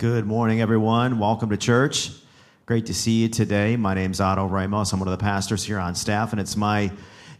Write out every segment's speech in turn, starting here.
Good morning, everyone. Welcome to church. Great to see you today. My name's Otto Ramos. I'm one of the pastors here on staff, and it's my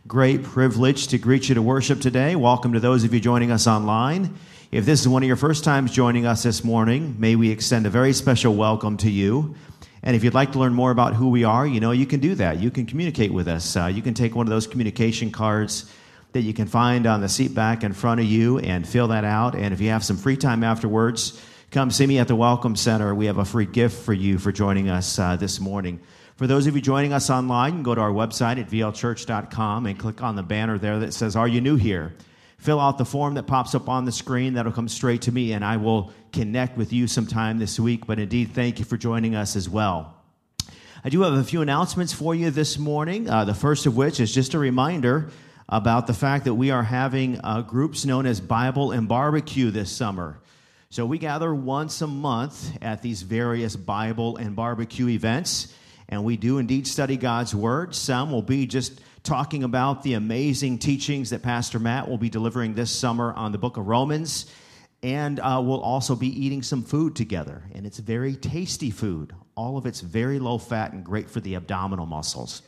great privilege to greet you to worship today. Welcome to those of you joining us online. If this is one of your first times joining us this morning, may we extend a very special welcome to you. And if you'd like to learn more about who we are, you know, you can do that. You can communicate with us. Uh, you can take one of those communication cards that you can find on the seat back in front of you and fill that out. And if you have some free time afterwards, come see me at the Welcome Center. We have a free gift for you for joining us uh, this morning. For those of you joining us online, you can go to our website at vlchurch.com and click on the banner there that says, Are you new here? Fill out the form that pops up on the screen. That'll come straight to me, and I will connect with you sometime this week. But indeed, thank you for joining us as well. I do have a few announcements for you this morning. Uh, the first of which is just a reminder about the fact that we are having uh, groups known as Bible and Barbecue this summer. So we gather once a month at these various Bible and barbecue events, and we do indeed study God's Word. Some will be just talking about the amazing teachings that Pastor Matt will be delivering this summer on the book of Romans. And uh, we'll also be eating some food together. And it's very tasty food. All of it's very low fat and great for the abdominal muscles.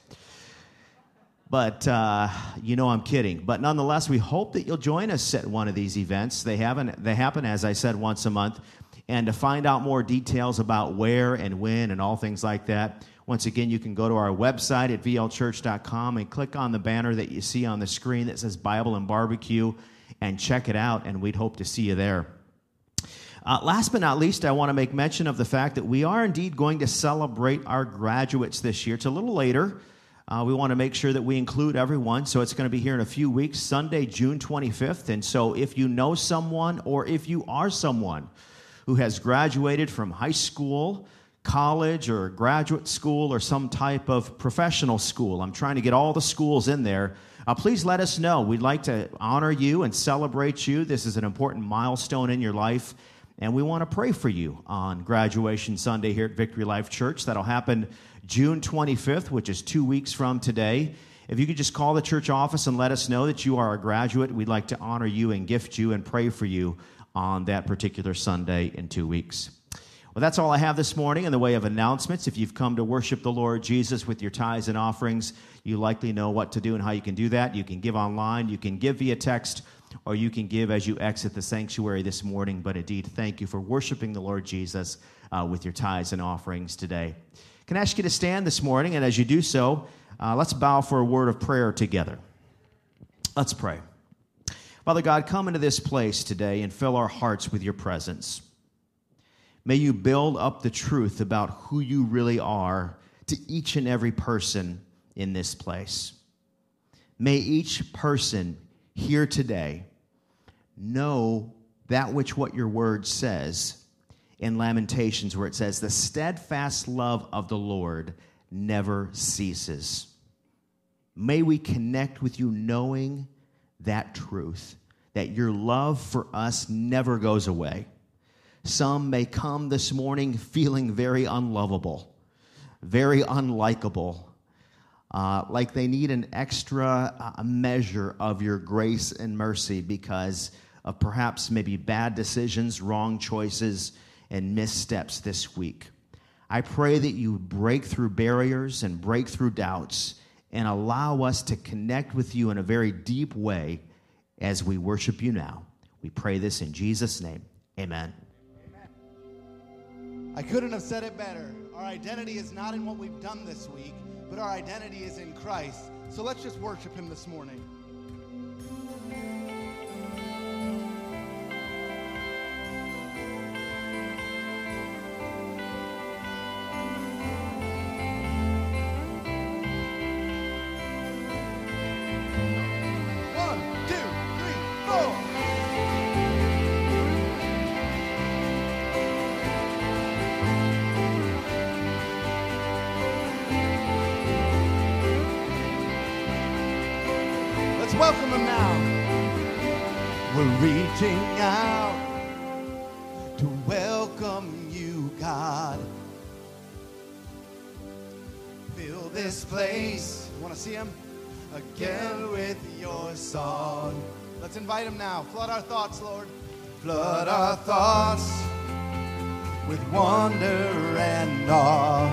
But uh, you know I'm kidding. But nonetheless, we hope that you'll join us at one of these events. They happen, they happen, as I said, once a month. And to find out more details about where and when and all things like that, once again, you can go to our website at vlchurch.com and click on the banner that you see on the screen that says Bible and Barbecue and check it out, and we'd hope to see you there. Uh, last but not least, I want to make mention of the fact that we are indeed going to celebrate our graduates this year. It's a little later. Uh, we want to make sure that we include everyone. So it's going to be here in a few weeks, Sunday, June 25th. And so if you know someone or if you are someone who has graduated from high school, college, or graduate school, or some type of professional school, I'm trying to get all the schools in there. Uh, please let us know. We'd like to honor you and celebrate you. This is an important milestone in your life. And we want to pray for you on graduation Sunday here at Victory Life Church. That'll happen June 25th, which is two weeks from today. If you could just call the church office and let us know that you are a graduate, we'd like to honor you and gift you and pray for you on that particular Sunday in two weeks. Well, that's all I have this morning in the way of announcements. If you've come to worship the Lord Jesus with your tithes and offerings, you likely know what to do and how you can do that. You can give online, you can give via text, or you can give as you exit the sanctuary this morning. But indeed, thank you for worshiping the Lord Jesus uh, with your tithes and offerings today. Can I ask you to stand this morning? And as you do so, uh, let's bow for a word of prayer together. Let's pray. Father God, come into this place today and fill our hearts with your presence. May you build up the truth about who you really are to each and every person in this place. May each person here today know that which what your word says in Lamentations, where it says, The steadfast love of the Lord never ceases. May we connect with you knowing that truth, that your love for us never goes away. Some may come this morning feeling very unlovable, very unlikable, uh, like they need an extra uh, measure of your grace and mercy because of perhaps maybe bad decisions, wrong choices, and missteps this week. I pray that you break through barriers and break through doubts and allow us to connect with you in a very deep way as we worship you now. We pray this in Jesus' name. Amen. I couldn't have said it better. Our identity is not in what we've done this week, but our identity is in Christ. So let's just worship Him this morning. See him? Again with your song. Let's invite him now. Flood our thoughts, Lord. Flood our thoughts with wonder and awe.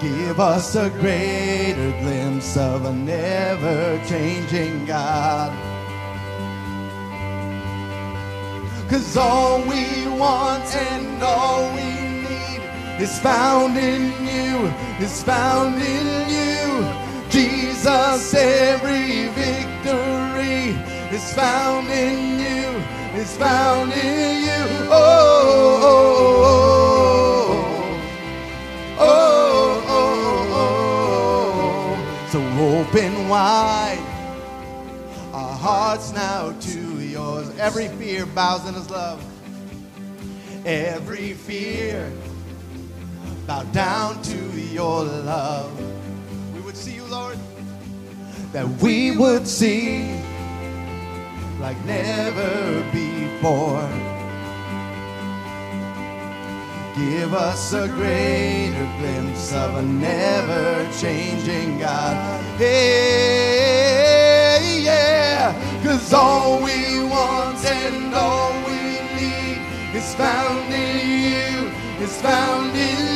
Give us a greater glimpse of a never changing God. Cause all we want and all we is found in you, is found in you. Jesus, every victory is found in you, is found in you. Oh, oh, oh, oh, oh, oh. oh. So open wide our hearts now to yours. Every fear bows in his love. Every fear bow down to your love. We would see you, Lord, that we would see like never before. Give us a greater glimpse of a never changing God. Hey, yeah, cause all we want and all we need is found in you, is found in you.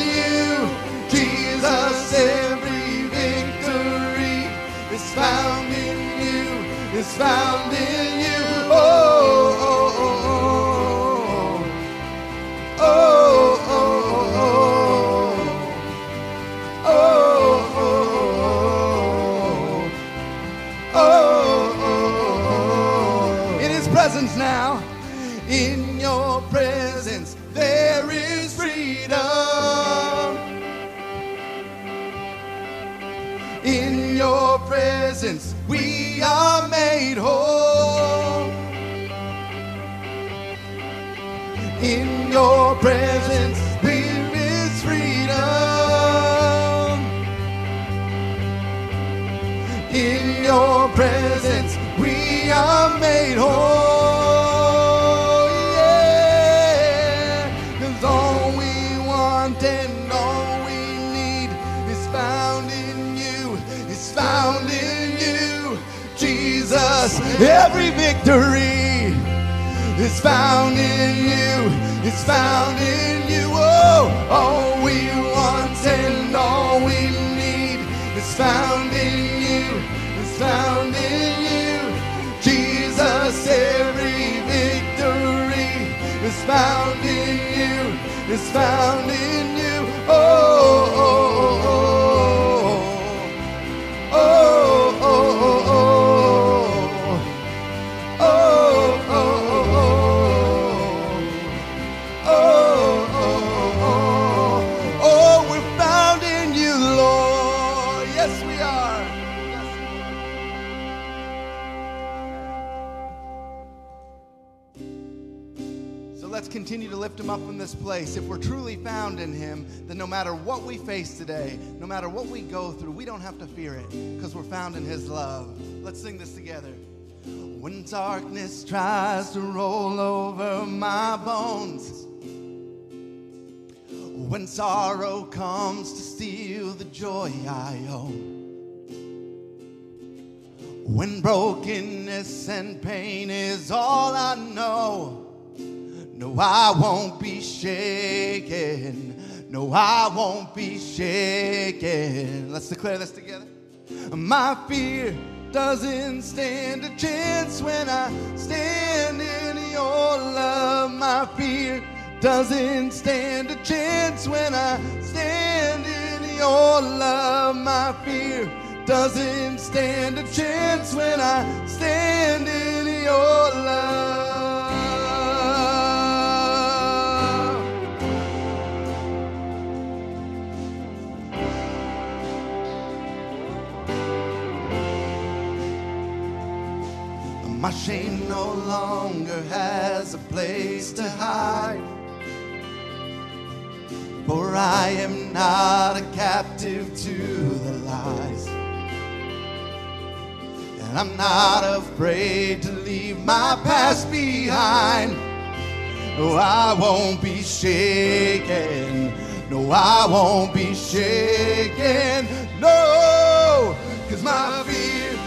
Is found in you, is found in you. Are made whole. Yeah, 'Cause all we want and all we need is found in you, is found in you. Jesus, every victory is found in you, is found in you. Oh, all found in you, is found in him up in this place. If we're truly found in him, then no matter what we face today, no matter what we go through, we don't have to fear it because we're found in his love. Let's sing this together. When darkness tries to roll over my bones, when sorrow comes to steal the joy I own, when brokenness and pain is all I know, no, I won't be shaken. No, I won't be shaken. Let's declare this together. My fear doesn't stand a chance when I stand in your love. My fear doesn't stand a chance when I stand in your love. My fear doesn't stand a chance when I stand in your love. My shame no longer has a place to hide. For I am not a captive to the lies. And I'm not afraid to leave my past behind. No, I won't be shaken. No, I won't be shaken. No, cause my fear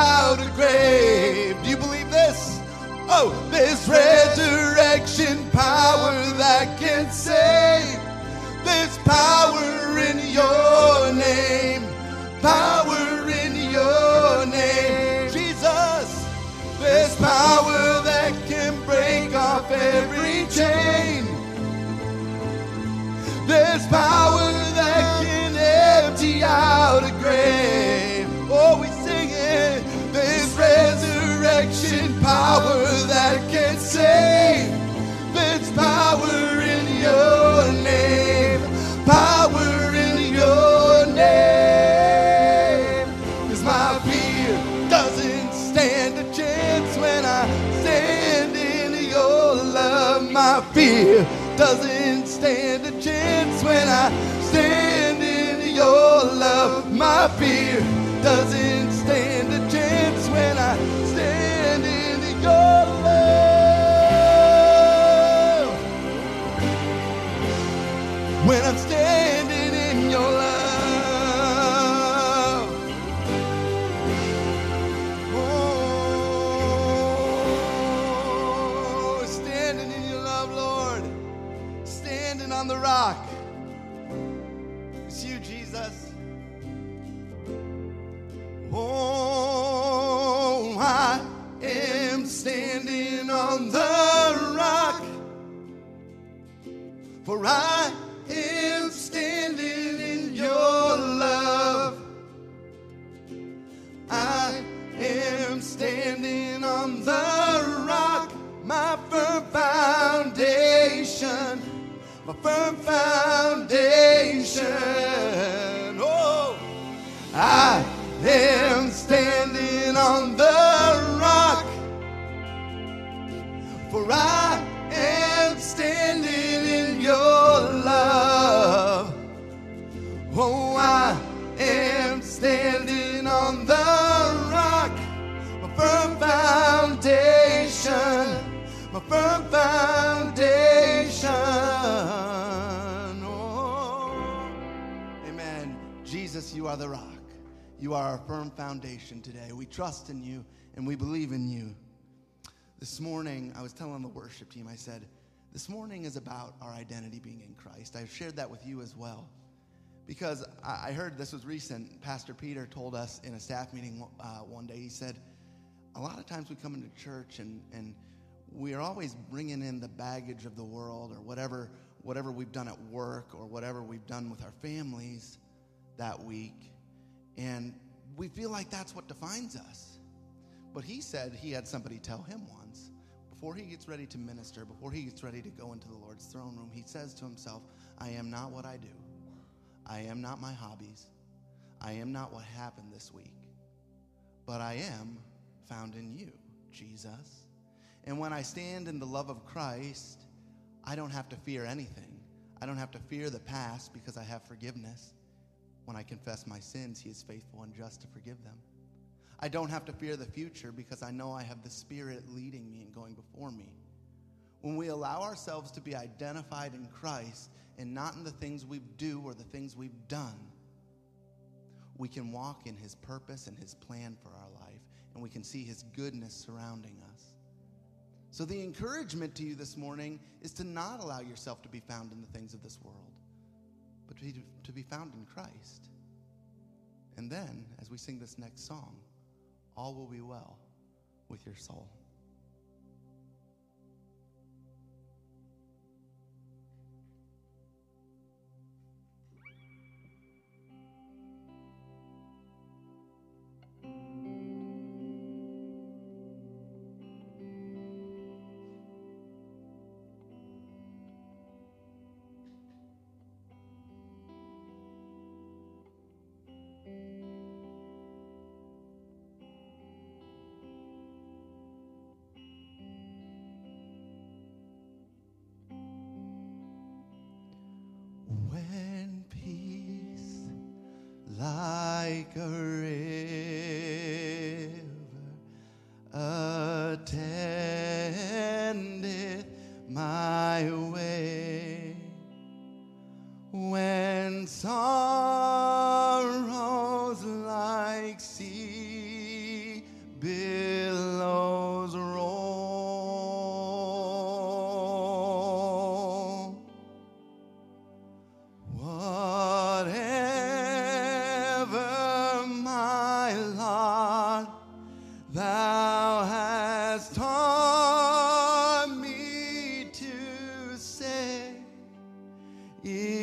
Out a grave. Do you believe this? Oh, there's resurrection power that can save. There's power in your name. Power in your name. Jesus. There's power that can break off every chain. This power that can empty out a grave. There's resurrection power that can save. There's power in your name. Power in your name. Cause my fear doesn't stand a chance when I stand in your love. My fear doesn't stand a chance when I stand in your love. My fear doesn't For I am standing in your love. I am standing on the rock, my firm foundation, my firm foundation. Oh, I am standing on the rock, for I Oh, I am standing on the rock, my firm foundation, my firm foundation. Oh. Amen. Jesus, you are the rock. You are our firm foundation today. We trust in you and we believe in you. This morning, I was telling the worship team, I said, this morning is about our identity being in Christ. I've shared that with you as well. Because I heard this was recent. Pastor Peter told us in a staff meeting uh, one day, he said, a lot of times we come into church and, and we are always bringing in the baggage of the world or whatever, whatever we've done at work or whatever we've done with our families that week. And we feel like that's what defines us. But he said he had somebody tell him once, before he gets ready to minister, before he gets ready to go into the Lord's throne room, he says to himself, I am not what I do. I am not my hobbies. I am not what happened this week. But I am found in you, Jesus. And when I stand in the love of Christ, I don't have to fear anything. I don't have to fear the past because I have forgiveness. When I confess my sins, He is faithful and just to forgive them. I don't have to fear the future because I know I have the Spirit leading me and going before me. When we allow ourselves to be identified in Christ and not in the things we do or the things we've done, we can walk in His purpose and His plan for our life, and we can see His goodness surrounding us. So, the encouragement to you this morning is to not allow yourself to be found in the things of this world, but to be, to be found in Christ. And then, as we sing this next song, all will be well with your soul. It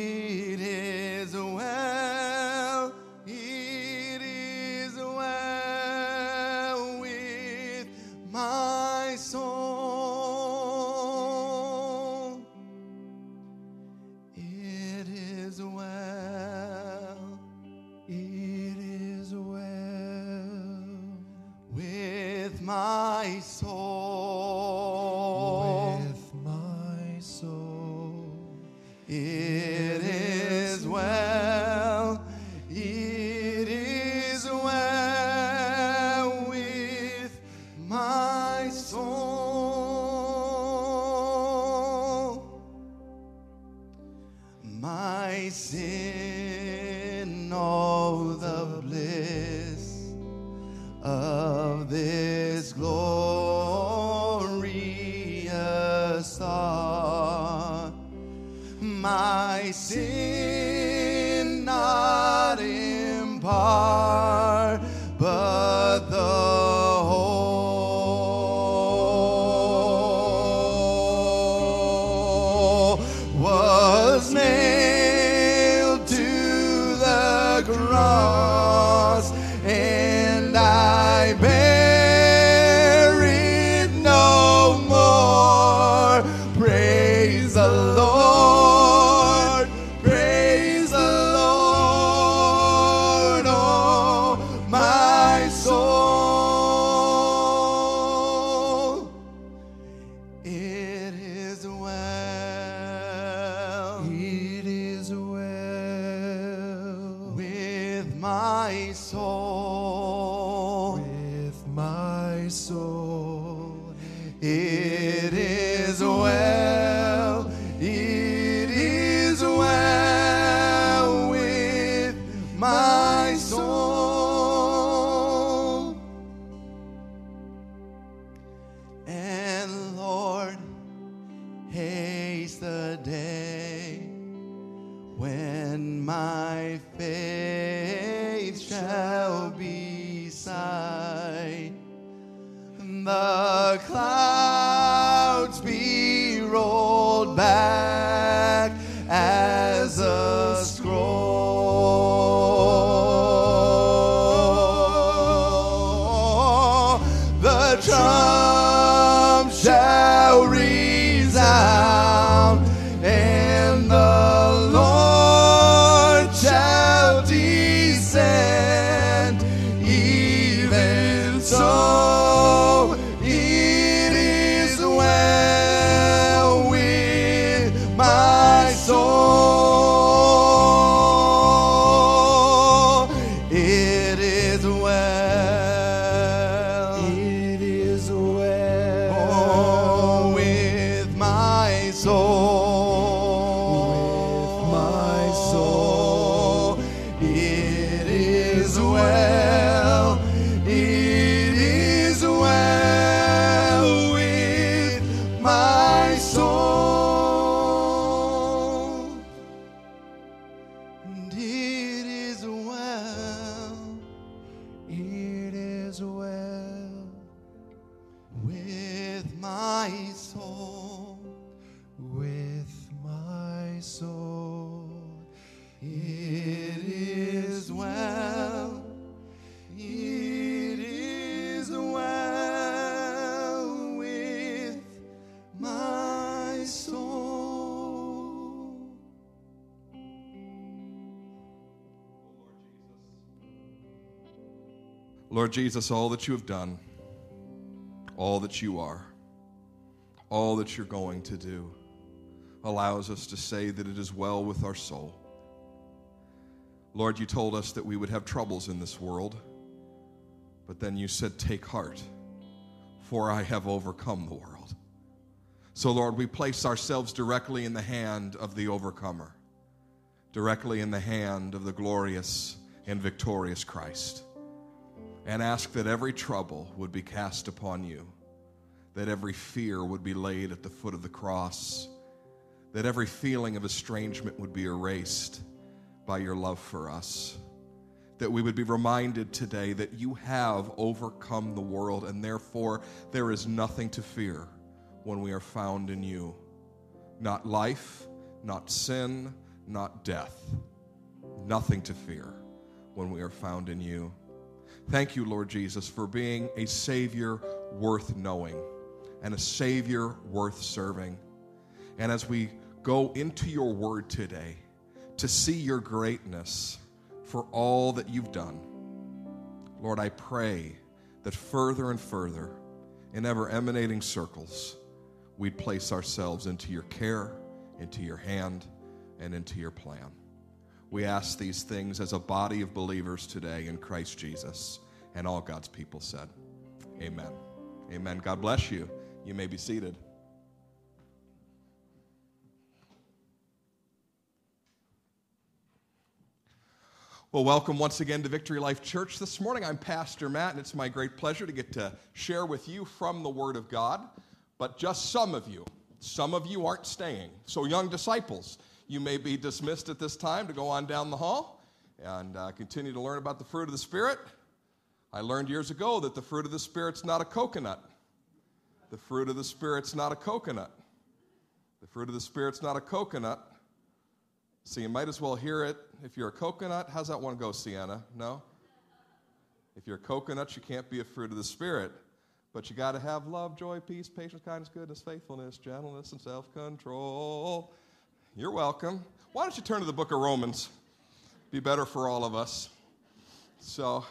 the clouds Jesus, all that you have done, all that you are, all that you're going to do, allows us to say that it is well with our soul. Lord, you told us that we would have troubles in this world, but then you said, Take heart, for I have overcome the world. So, Lord, we place ourselves directly in the hand of the overcomer, directly in the hand of the glorious and victorious Christ, and ask that every trouble would be cast upon you, that every fear would be laid at the foot of the cross, that every feeling of estrangement would be erased by your love for us. That we would be reminded today that you have overcome the world, and therefore there is nothing to fear when we are found in you. Not life, not sin, not death. Nothing to fear when we are found in you. Thank you, Lord Jesus, for being a Savior worth knowing and a Savior worth serving. And as we go into your word today to see your greatness for all that you've done, Lord, I pray that further and further, in ever emanating circles, we'd place ourselves into your care, into your hand, and into your plan. We ask these things as a body of believers today in Christ Jesus. And all God's people said, Amen. Amen. God bless you. You may be seated. Well, welcome once again to Victory Life Church. This morning I'm Pastor Matt, and it's my great pleasure to get to share with you from the Word of God. But just some of you, some of you aren't staying. So, young disciples, you may be dismissed at this time to go on down the hall and uh, continue to learn about the fruit of the Spirit. I learned years ago that the fruit of the Spirit's not a coconut. The fruit of the Spirit's not a coconut. The fruit of the Spirit's not a coconut. So you might as well hear it. If you're a coconut, how's that one go, Sienna? No? If you're a coconut, you can't be a fruit of the Spirit. But you got to have love, joy, peace, patience, kindness, goodness, faithfulness, gentleness, and self control. You're welcome. Why don't you turn to the book of Romans? Be better for all of us. So,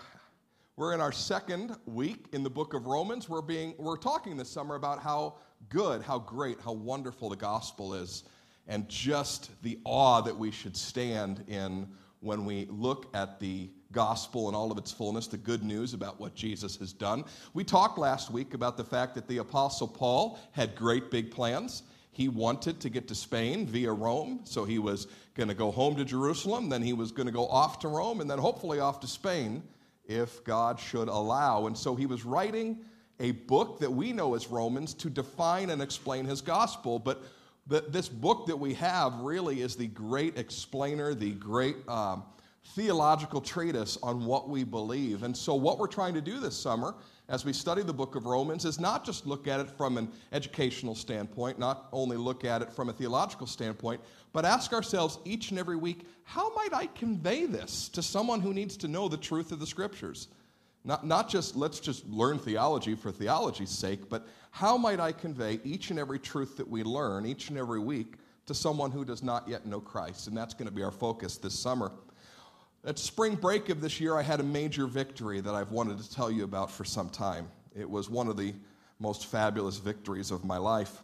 we're in our second week in the book of Romans. We're, being, we're talking this summer about how good, how great, how wonderful the gospel is and just the awe that we should stand in when we look at the gospel in all of its fullness, the good news about what Jesus has done. We talked last week about the fact that the Apostle Paul had great big plans. He wanted to get to Spain via Rome, so he was going to go home to Jerusalem, then he was going to go off to Rome, and then hopefully off to Spain if God should allow. And so he was writing a book that we know as Romans to define and explain his gospel. But this book that we have really is the great explainer, the great um, theological treatise on what we believe. And so, what we're trying to do this summer as we study the book of Romans is not just look at it from an educational standpoint, not only look at it from a theological standpoint, but ask ourselves each and every week how might I convey this to someone who needs to know the truth of the scriptures? Not, not just let's just learn theology for theology's sake, but how might I convey each and every truth that we learn each and every week to someone who does not yet know Christ? And that's going to be our focus this summer. At spring break of this year, I had a major victory that I've wanted to tell you about for some time. It was one of the most fabulous victories of my life.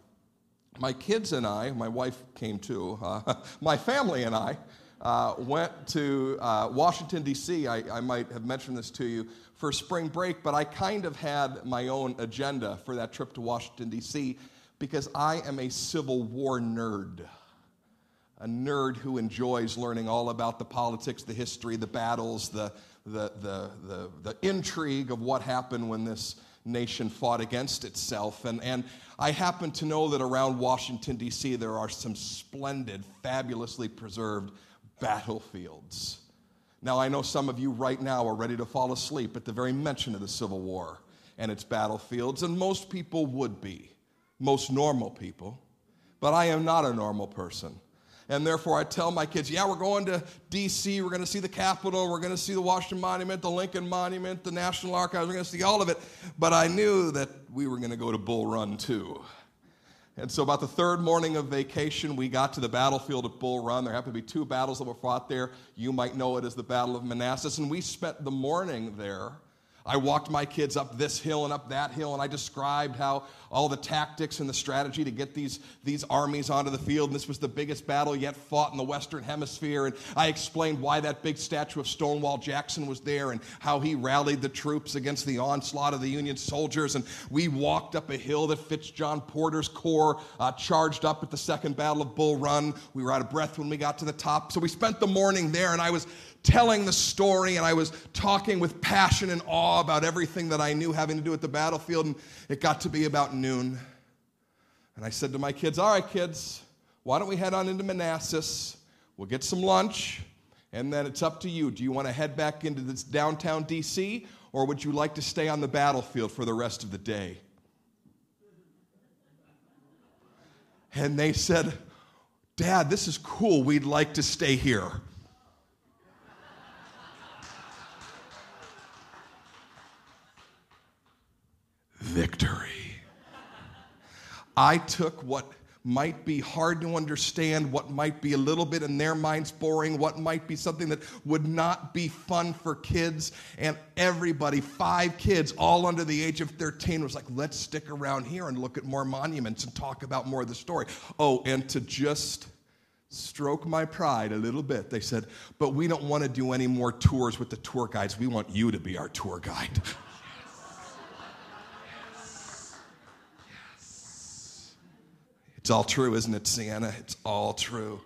My kids and I, my wife came too, uh, my family and I uh, went to uh, Washington, D.C. I, I might have mentioned this to you for spring break, but I kind of had my own agenda for that trip to Washington, D.C. because I am a Civil War nerd a nerd who enjoys learning all about the politics, the history, the battles, the, the, the, the, the intrigue of what happened when this nation fought against itself. And, and I happen to know that around Washington, D.C., there are some splendid, fabulously preserved battlefields. Now, I know some of you right now are ready to fall asleep at the very mention of the Civil War and its battlefields, and most people would be, most normal people. But I am not a normal person. And therefore, I tell my kids, yeah, we're going to D.C., we're going to see the Capitol, we're going to see the Washington Monument, the Lincoln Monument, the National Archives, we're going to see all of it. But I knew that we were going to go to Bull Run too. And so, about the third morning of vacation, we got to the battlefield at Bull Run. There happened to be two battles that were fought there. You might know it as the Battle of Manassas. And we spent the morning there I walked my kids up this hill and up that hill, and I described how all the tactics and the strategy to get these, these armies onto the field. And this was the biggest battle yet fought in the Western Hemisphere. And I explained why that big statue of Stonewall Jackson was there and how he rallied the troops against the onslaught of the Union soldiers. And we walked up a hill that Fitz John Porter's corps, uh, charged up at the Second Battle of Bull Run. We were out of breath when we got to the top. So we spent the morning there, and I was telling the story and I was talking with passion and awe about everything that I knew having to do with the battlefield. And it got to be about noon. And I said to my kids, All right, kids, why don't we head on into Manassas? We'll get some lunch, and then it's up to you. Do you want to head back into this downtown DC, or would you like to stay on the battlefield for the rest of the day? And they said, Dad, this is cool. We'd like to stay here. victory. I took what might be hard to understand, what might be a little bit in their minds boring, what might be something that would not be fun for kids. And everybody, five kids, all under the age of 13, was like, let's stick around here and look at more monuments and talk about more of the story. Oh, and to just stroke my pride a little bit, they said, but we don't want to do any more tours with the tour guides. We want you to be our tour guide. It's all true, isn't it, Sienna? It's all true.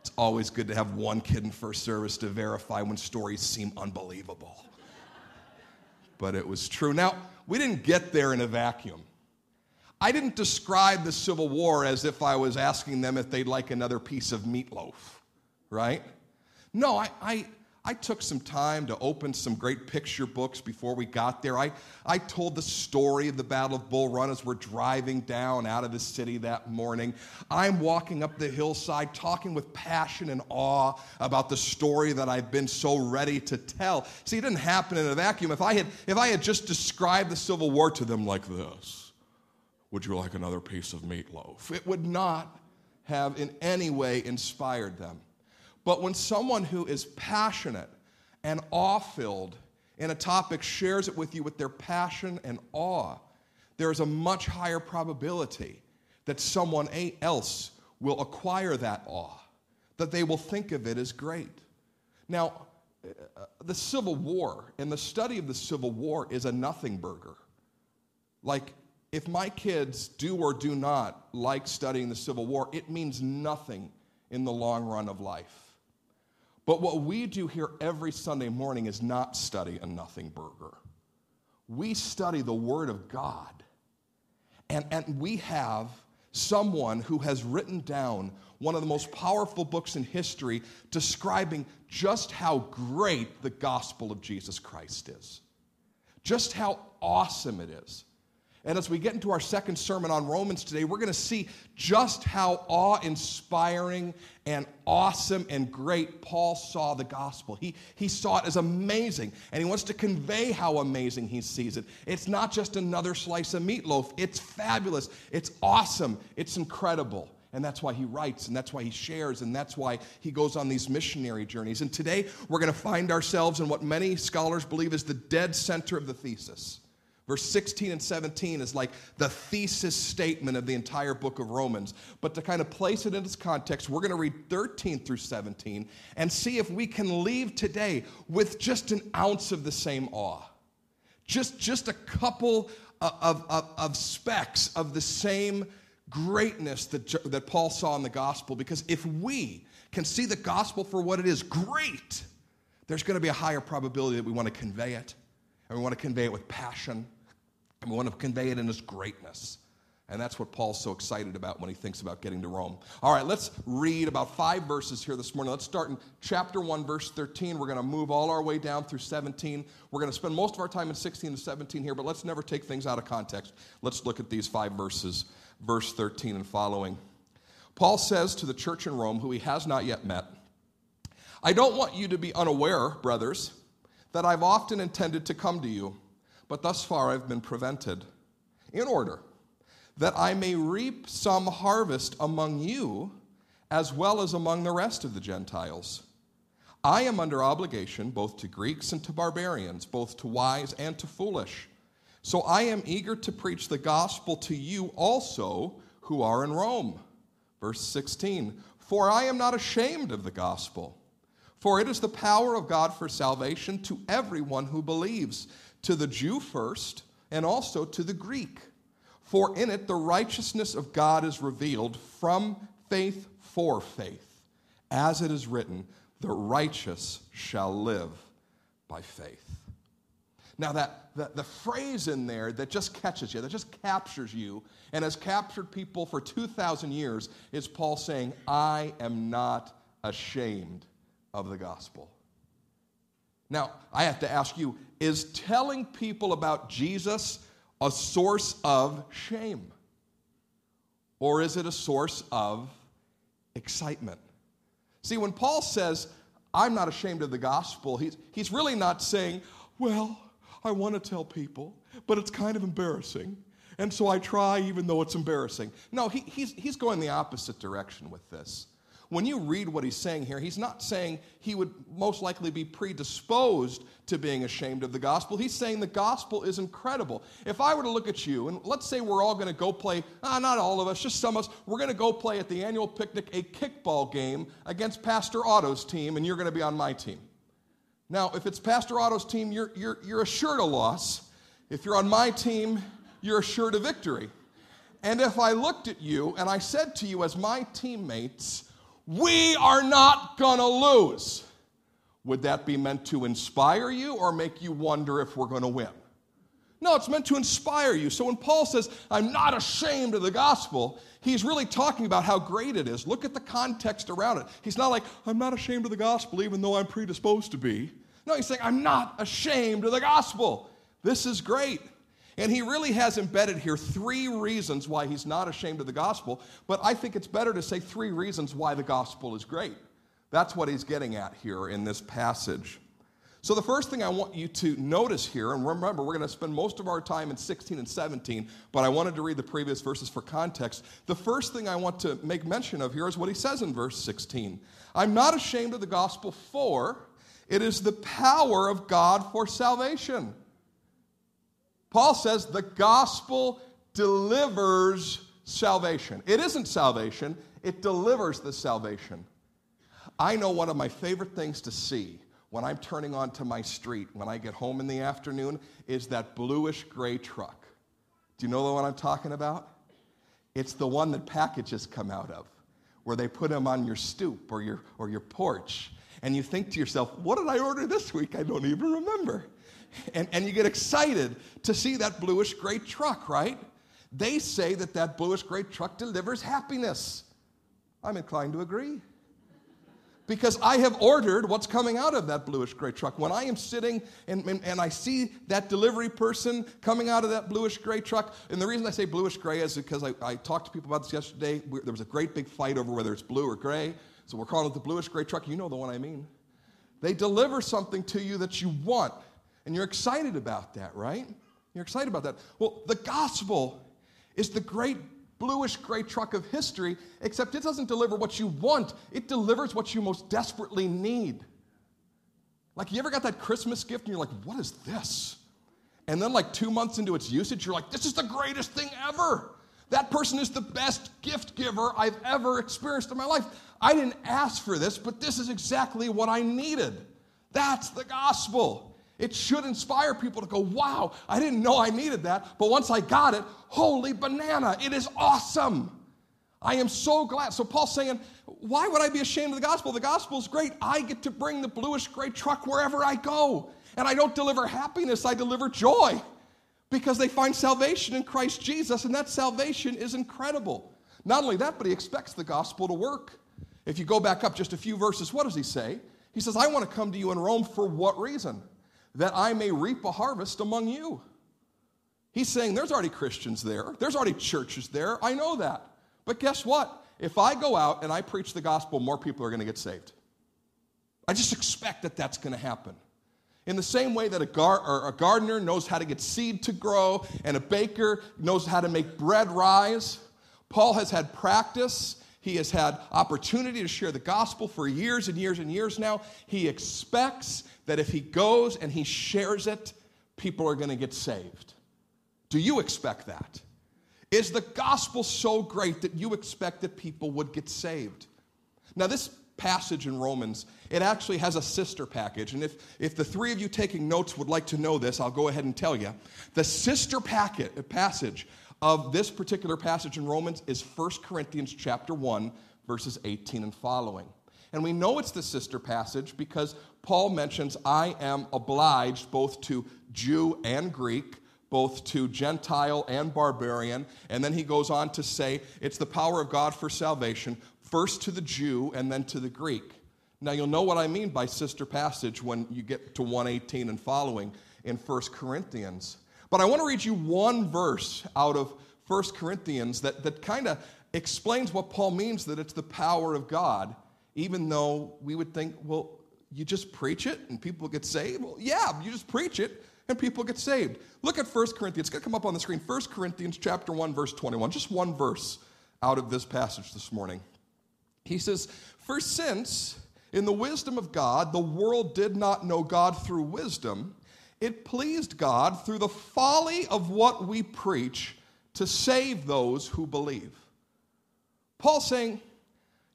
It's always good to have one kid in first service to verify when stories seem unbelievable. But it was true. Now, we didn't get there in a vacuum. I didn't describe the Civil War as if I was asking them if they'd like another piece of meatloaf, right? No, I, I, I took some time to open some great picture books before we got there. I, I told the story of the Battle of Bull Run as we're driving down out of the city that morning. I'm walking up the hillside talking with passion and awe about the story that I've been so ready to tell. See, it didn't happen in a vacuum. If I had, if I had just described the Civil War to them like this, would you like another piece of meatloaf? It would not have in any way inspired them. But when someone who is passionate and awe filled in a topic shares it with you with their passion and awe, there is a much higher probability that someone else will acquire that awe, that they will think of it as great. Now, uh, the Civil War and the study of the Civil War is a nothing burger. Like, if my kids do or do not like studying the Civil War, it means nothing in the long run of life. But what we do here every Sunday morning is not study a nothing burger. We study the Word of God. And, and we have someone who has written down one of the most powerful books in history describing just how great the gospel of Jesus Christ is, just how awesome it is. And as we get into our second sermon on Romans today, we're going to see just how awe inspiring and awesome and great Paul saw the gospel. He, he saw it as amazing, and he wants to convey how amazing he sees it. It's not just another slice of meatloaf, it's fabulous, it's awesome, it's incredible. And that's why he writes, and that's why he shares, and that's why he goes on these missionary journeys. And today, we're going to find ourselves in what many scholars believe is the dead center of the thesis. Verse 16 and 17 is like the thesis statement of the entire book of Romans. But to kind of place it in its context, we're going to read 13 through 17 and see if we can leave today with just an ounce of the same awe. Just, just a couple of, of, of specks of the same greatness that, that Paul saw in the gospel. Because if we can see the gospel for what it is, great, there's going to be a higher probability that we want to convey it. And we want to convey it with passion and we want to convey it in its greatness. And that's what Paul's so excited about when he thinks about getting to Rome. All right, let's read about five verses here this morning. Let's start in chapter 1, verse 13. We're going to move all our way down through 17. We're going to spend most of our time in 16 to 17 here, but let's never take things out of context. Let's look at these five verses, verse 13 and following. Paul says to the church in Rome, who he has not yet met, I don't want you to be unaware, brothers, that I've often intended to come to you but thus far I've been prevented, in order that I may reap some harvest among you as well as among the rest of the Gentiles. I am under obligation both to Greeks and to barbarians, both to wise and to foolish. So I am eager to preach the gospel to you also who are in Rome. Verse 16 For I am not ashamed of the gospel, for it is the power of God for salvation to everyone who believes, to the Jew first, and also to the Greek. For in it the righteousness of God is revealed from faith for faith, as it is written, the righteous shall live by faith. Now, that, the, the phrase in there that just catches you, that just captures you, and has captured people for 2,000 years, is Paul saying, I am not ashamed of the gospel. Now, I have to ask you, is telling people about Jesus a source of shame? Or is it a source of excitement? See, when Paul says, I'm not ashamed of the gospel, he's, he's really not saying, Well, I want to tell people, but it's kind of embarrassing. And so I try even though it's embarrassing. No, he, he's, he's going the opposite direction with this when you read what he's saying here, he's not saying he would most likely be predisposed to being ashamed of the gospel. He's saying the gospel is incredible. If I were to look at you, and let's say we're all going to go play, ah, not all of us, just some of us, we're going to go play at the annual picnic a kickball game against Pastor Otto's team, and you're going to be on my team. Now, if it's Pastor Otto's team, you're, you're, you're assured a loss. If you're on my team, you're assured a victory. And if I looked at you and I said to you, as my teammates, we are not going to lose. Would that be meant to inspire you or make you wonder if we're going to win? No, it's meant to inspire you. So when Paul says, I'm not ashamed of the gospel, he's really talking about how great it is. Look at the context around it. He's not like, I'm not ashamed of the gospel, even though I'm predisposed to be. No, he's saying, I'm not ashamed of the gospel. This is great. And he really has embedded here three reasons why he's not ashamed of the gospel, but I think it's better to say three reasons why the gospel is great. That's what he's getting at here in this passage. So, the first thing I want you to notice here, and remember, we're going to spend most of our time in 16 and 17, but I wanted to read the previous verses for context. The first thing I want to make mention of here is what he says in verse 16 I'm not ashamed of the gospel, for it is the power of God for salvation Paul says the gospel delivers salvation. It isn't salvation, it delivers the salvation. I know one of my favorite things to see when I'm turning onto my street when I get home in the afternoon is that bluish gray truck. Do you know the one I'm talking about? It's the one that packages come out of, where they put them on your stoop or your, or your porch. And you think to yourself, what did I order this week? I don't even remember and, and you get excited to see that bluish gray truck, right? They say that that bluish gray truck delivers happiness. I'm inclined to agree. Because I have ordered what's coming out of that bluish gray truck. When I am sitting and, and, and, I see that delivery person coming out of that bluish gray truck, and the reason I say bluish gray is because I, I talked to people about this yesterday. There was a great big fight over whether it's blue or gray. So we're calling it the bluish gray truck. You know the one I mean. They deliver something to you that you want. And you're excited about that, right? You're excited about that. Well, the gospel is the great bluish gray truck of history, except it doesn't deliver what you want, it delivers what you most desperately need. Like, you ever got that Christmas gift and you're like, what is this? And then, like, two months into its usage, you're like, this is the greatest thing ever. That person is the best gift giver I've ever experienced in my life. I didn't ask for this, but this is exactly what I needed. That's the gospel. It should inspire people to go, wow, I didn't know I needed that, but once I got it, holy banana, it is awesome. I am so glad. So Paul's saying, why would I be ashamed of the gospel? The gospel is great. I get to bring the bluish gray truck wherever I go. And I don't deliver happiness, I deliver joy because they find salvation in Christ Jesus, and that salvation is incredible. Not only that, but he expects the gospel to work. If you go back up just a few verses, what does he say? He says, I want to come to you in Rome for what reason? That I may reap a harvest among you. He's saying there's already Christians there, there's already churches there. I know that. But guess what? If I go out and I preach the gospel, more people are going to get saved. I just expect that that's going to happen. In the same way that a, gar- a gardener knows how to get seed to grow and a baker knows how to make bread rise, Paul has had practice He has had opportunity to share the gospel for years and years and years now. He expects that if he goes and he shares it, people are going to get saved. Do you expect that? Is the gospel so great that you expect that people would get saved? Now, this passage in Romans, it actually has a sister package. And if, if the three of you taking notes would like to know this, I'll go ahead and tell you. The sister packet, uh, passage of this particular passage in Romans is 1 Corinthians chapter 1, verses 18 and following. And we know it's the sister passage because Paul mentions, I am obliged both to Jew and Greek, both to Gentile and barbarian. And then he goes on to say, it's the power of God for salvation, first to the Jew and then to the Greek. Now, you'll know what I mean by sister passage when you get to 118 and following in 1 Corinthians. But I want to read you one verse out of 1 Corinthians that, that kind of explains what Paul means that it's the power of God, even though we would think, well, you just preach it and people get saved? Well, yeah, you just preach it and people get saved. Look at 1 Corinthians. It's going to come up on the screen. 1 Corinthians chapter 1, verse 21. Just one verse out of this passage this morning. He says, For since in the wisdom of God the world did not know God through wisdom, it pleased God through the folly of what we preach to save those who believe. Paul saying,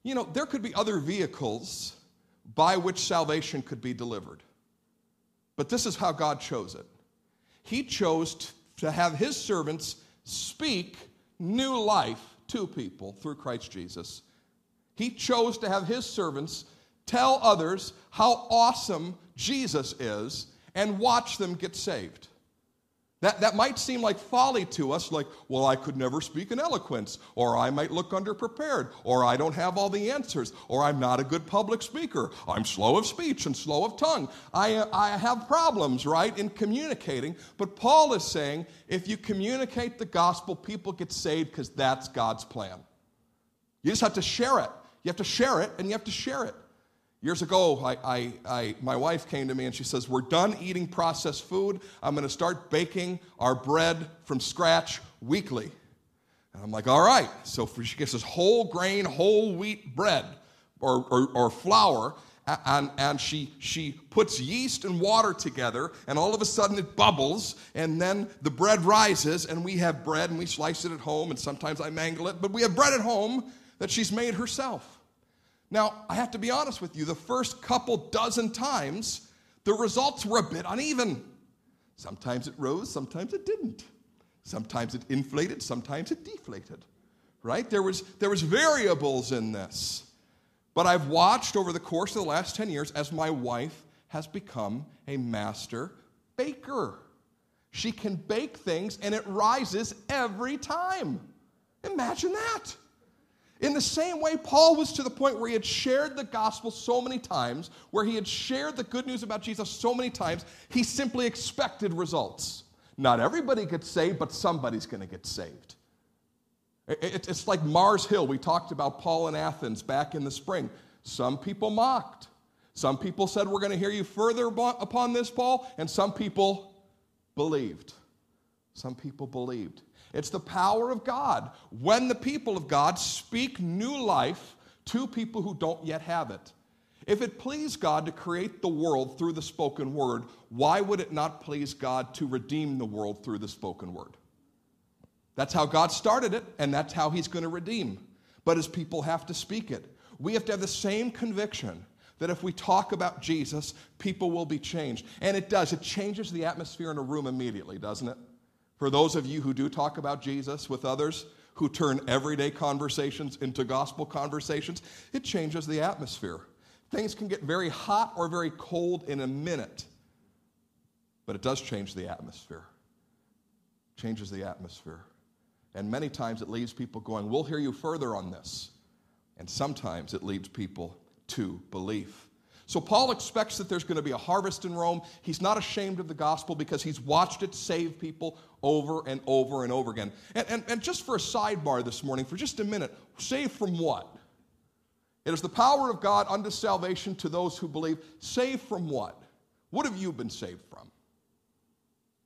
you know, there could be other vehicles by which salvation could be delivered. But this is how God chose it. He chose to have his servants speak new life to people through Christ Jesus. He chose to have his servants tell others how awesome Jesus is and watch them get saved. That, that might seem like folly to us, like, well, I could never speak in eloquence, or I might look underprepared, or I don't have all the answers, or I'm not a good public speaker, I'm slow of speech and slow of tongue. I, I have problems, right, in communicating. But Paul is saying if you communicate the gospel, people get saved because that's God's plan. You just have to share it. You have to share it, and you have to share it. Years ago, I, I, I, my wife came to me and she says, We're done eating processed food. I'm going to start baking our bread from scratch weekly. And I'm like, All right. So she gets this whole grain, whole wheat bread or, or, or flour, and, and she, she puts yeast and water together, and all of a sudden it bubbles, and then the bread rises, and we have bread, and we slice it at home, and sometimes I mangle it, but we have bread at home that she's made herself. Now, I have to be honest with you, the first couple dozen times, the results were a bit uneven. Sometimes it rose, sometimes it didn't. Sometimes it inflated, sometimes it deflated. Right? There was, there was variables in this. But I've watched over the course of the last 10 years as my wife has become a master baker. She can bake things and it rises every time. Imagine that. In the same way, Paul was to the point where he had shared the gospel so many times, where he had shared the good news about Jesus so many times, he simply expected results. Not everybody gets saved, but somebody's going to get saved. It's like Mars Hill. We talked about Paul in Athens back in the spring. Some people mocked. Some people said, We're going to hear you further upon this, Paul. And some people believed. Some people believed. It's the power of God when the people of God speak new life to people who don't yet have it. If it pleased God to create the world through the spoken word, why would it not please God to redeem the world through the spoken word? That's how God started it, and that's how He's going to redeem. But His people have to speak it. We have to have the same conviction that if we talk about Jesus, people will be changed. And it does. It changes the atmosphere in a room immediately, doesn't it? For those of you who do talk about Jesus with others, who turn everyday conversations into gospel conversations, it changes the atmosphere. Things can get very hot or very cold in a minute, but it does change the atmosphere. Changes the atmosphere. And many times it leaves people going, We'll hear you further on this. And sometimes it leads people to belief. So Paul expects that there's going to be a harvest in Rome. He's not ashamed of the gospel because he's watched it save people over and over and over again. And, and, and just for a sidebar this morning, for just a minute, saved from what? It is the power of God unto salvation to those who believe. Saved from what? What have you been saved from?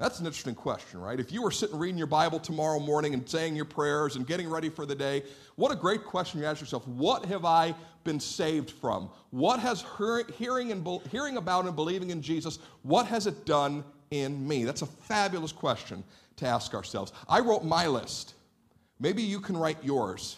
That's an interesting question, right? If you were sitting reading your Bible tomorrow morning and saying your prayers and getting ready for the day, what a great question you ask yourself. What have I been saved from? What has hearing, and, hearing about and believing in Jesus, what has it done in me? That's a fabulous question to ask ourselves. I wrote my list. Maybe you can write yours.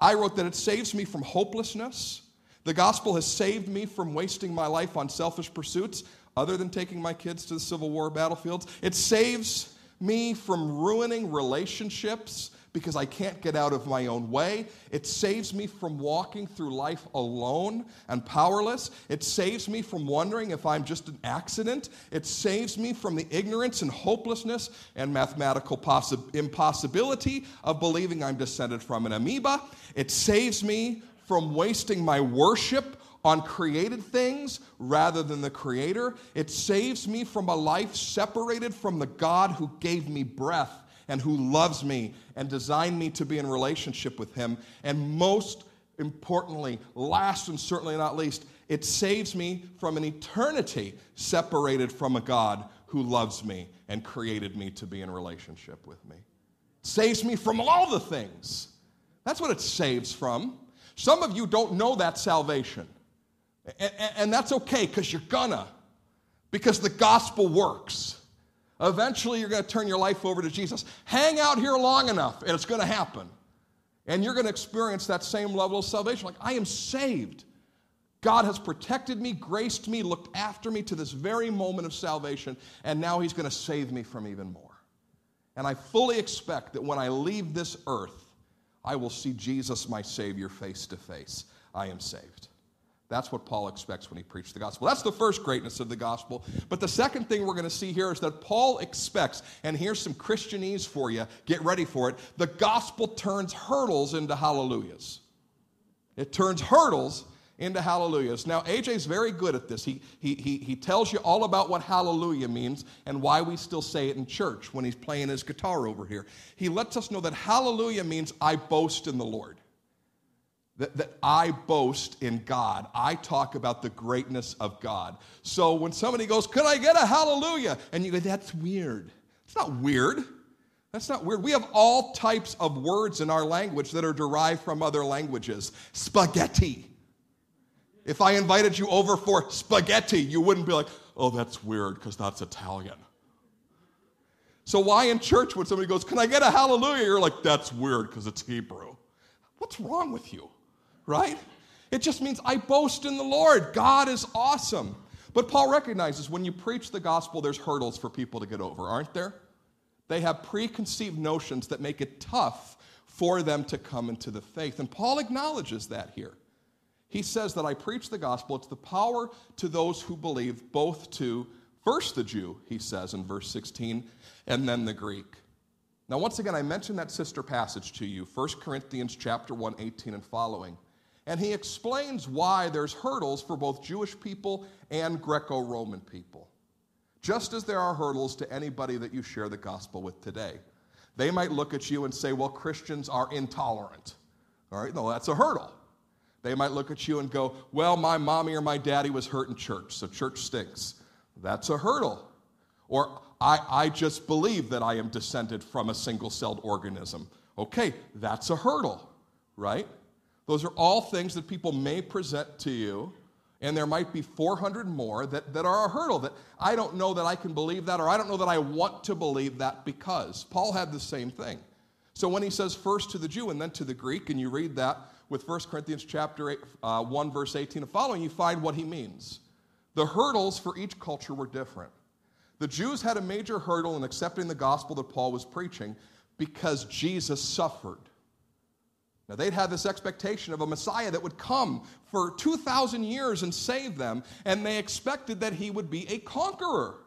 I wrote that it saves me from hopelessness. The gospel has saved me from wasting my life on selfish pursuits other than taking my kids to the Civil War battlefields. It saves me from ruining relationships because I can't get out of my own way. It saves me from walking through life alone and powerless. It saves me from wondering if I'm just an accident. It saves me from the ignorance and hopelessness and mathematical possi- impossibility of believing I'm descended from an amoeba. It saves me from wasting my worship on created things rather than the Creator. It saves me from a life separated from the God who gave me breath and who loves me and designed me to be in relationship with Him. And most importantly, last and certainly not least, it saves me from an eternity separated from a God who loves me and created me to be in relationship with me. It saves me from all the things. That's what it saves from. Some of you don't know that salvation. And, and that's okay because you're gonna, because the gospel works. Eventually, you're going to turn your life over to Jesus. Hang out here long enough, and it's going to happen. And you're going to experience that same level of salvation. Like, I am saved. God has protected me, graced me, looked after me to this very moment of salvation, and now He's going to save me from even more. And I fully expect that when I leave this earth, I will see Jesus, my Savior, face to face. I am saved. That's what Paul expects when he preached the gospel. That's the first greatness of the gospel. But the second thing we're going to see here is that Paul expects, and here's some Christianese for you, get ready for it. The gospel turns hurdles into hallelujahs. It turns hurdles into hallelujahs. Now, AJ's very good at this. He, he, he, he tells you all about what hallelujah means and why we still say it in church when he's playing his guitar over here. He lets us know that hallelujah means I boast in the Lord that, that I boast in God. I talk about the greatness of God. So when somebody goes, Could I get a hallelujah? And you go, That's weird. It's not weird. That's not weird. We have all types of words in our language that are derived from other languages. Spaghetti. If I invited you over for spaghetti, you wouldn't be like, oh, that's weird because that's Italian. So, why in church when somebody goes, Can I get a hallelujah? You're like, That's weird because it's Hebrew. What's wrong with you? Right? It just means I boast in the Lord. God is awesome. But Paul recognizes when you preach the gospel, there's hurdles for people to get over, aren't there? They have preconceived notions that make it tough for them to come into the faith. And Paul acknowledges that here. He says that I preach the gospel, it's the power to those who believe, both to first the Jew, he says in verse 16, and then the Greek. Now, once again, I mentioned that sister passage to you, 1 Corinthians chapter 1, 18 and following. And he explains why there's hurdles for both Jewish people and Greco Roman people. Just as there are hurdles to anybody that you share the gospel with today. They might look at you and say, well, Christians are intolerant. All right, no, that's a hurdle. They might look at you and go, well, my mommy or my daddy was hurt in church, so church stinks. That's a hurdle. Or I, I just believe that I am descended from a single celled organism. Okay, that's a hurdle, right? Those are all things that people may present to you, and there might be 400 more that, that are a hurdle that I don't know that I can believe that, or I don't know that I want to believe that because. Paul had the same thing. So when he says first to the Jew and then to the Greek, and you read that with 1 Corinthians chapter 8, uh, 1, verse 18 and following, you find what he means. The hurdles for each culture were different. The Jews had a major hurdle in accepting the gospel that Paul was preaching because Jesus suffered. Now, they'd had this expectation of a Messiah that would come for 2,000 years and save them, and they expected that he would be a conqueror.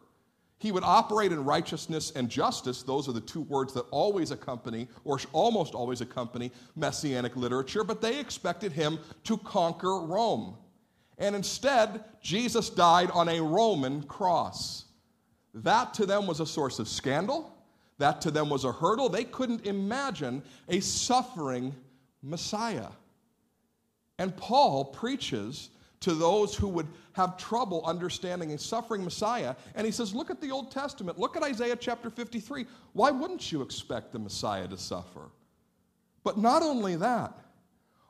He would operate in righteousness and justice. Those are the two words that always accompany, or almost always accompany, messianic literature, but they expected him to conquer Rome. And instead, Jesus died on a Roman cross. That to them was a source of scandal. That to them was a hurdle. They couldn't imagine a suffering Messiah. And Paul preaches to those who would have trouble understanding a suffering Messiah. And he says, Look at the Old Testament. Look at Isaiah chapter 53. Why wouldn't you expect the Messiah to suffer? But not only that,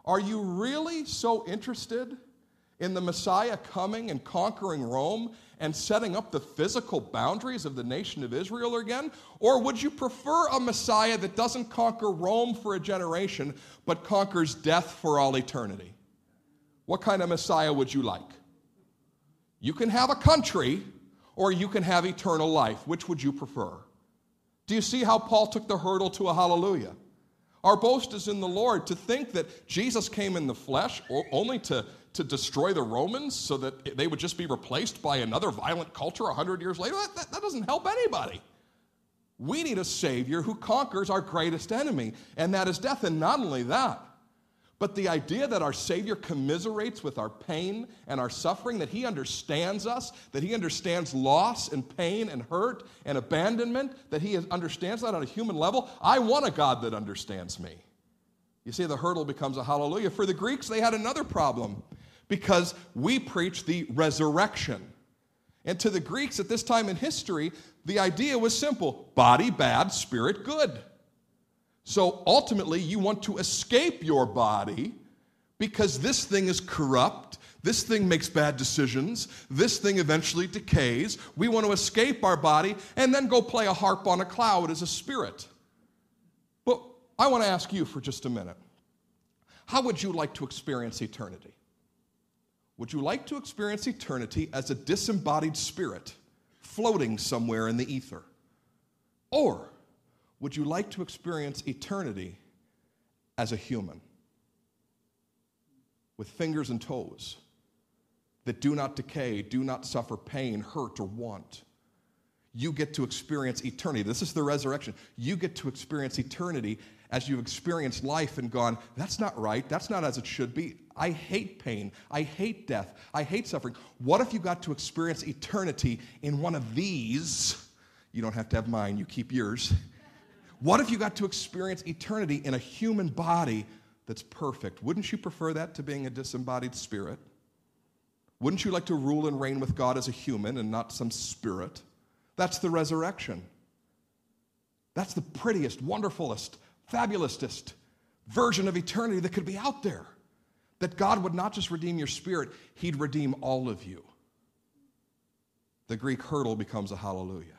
are you really so interested in the Messiah coming and conquering Rome and setting up the physical boundaries of the nation of Israel again? Or would you prefer a Messiah that doesn't conquer Rome for a generation, but conquers death for all eternity? What kind of Messiah would you like? You can have a country or you can have eternal life. Which would you prefer? Do you see how Paul took the hurdle to a hallelujah? Our boast is in the Lord. To think that Jesus came in the flesh only to, to destroy the Romans so that they would just be replaced by another violent culture 100 years later, that, that, that doesn't help anybody. We need a Savior who conquers our greatest enemy, and that is death. And not only that, but the idea that our Savior commiserates with our pain and our suffering, that He understands us, that He understands loss and pain and hurt and abandonment, that He understands that on a human level. I want a God that understands me. You see, the hurdle becomes a hallelujah. For the Greeks, they had another problem because we preach the resurrection. And to the Greeks at this time in history, the idea was simple body bad, spirit good. So ultimately, you want to escape your body because this thing is corrupt. This thing makes bad decisions. This thing eventually decays. We want to escape our body and then go play a harp on a cloud as a spirit. But I want to ask you for just a minute how would you like to experience eternity? Would you like to experience eternity as a disembodied spirit floating somewhere in the ether? Or would you like to experience eternity as a human with fingers and toes that do not decay, do not suffer pain, hurt, or want? You get to experience eternity. This is the resurrection. You get to experience eternity as you've experienced life and gone, that's not right. That's not as it should be. I hate pain. I hate death. I hate suffering. What if you got to experience eternity in one of these? You don't have to have mine, you keep yours what if you got to experience eternity in a human body that's perfect? Wouldn't you prefer that to being a disembodied spirit? Wouldn't you like to rule and reign with God as a human and not some spirit? That's the resurrection. That's the prettiest, wonderfulest, fabulous version of eternity that could be out there. That God would not just redeem your spirit, He'd redeem all of you. The Greek hurdle becomes a hallelujah.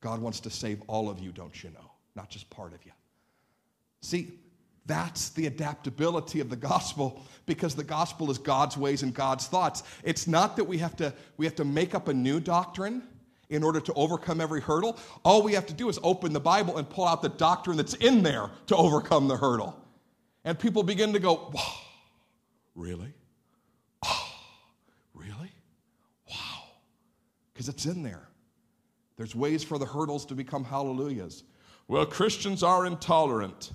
God wants to save all of you, don't you know? not just part of you. See, that's the adaptability of the gospel because the gospel is God's ways and God's thoughts. It's not that we have to, we have to make up a new doctrine in order to overcome every hurdle. All we have to do is open the Bible and pull out the doctrine that's in there to overcome the hurdle. And people begin to go, really? Oh, really? Wow. Because it's in there. There's ways for the hurdles to become hallelujahs. Well, Christians are intolerant.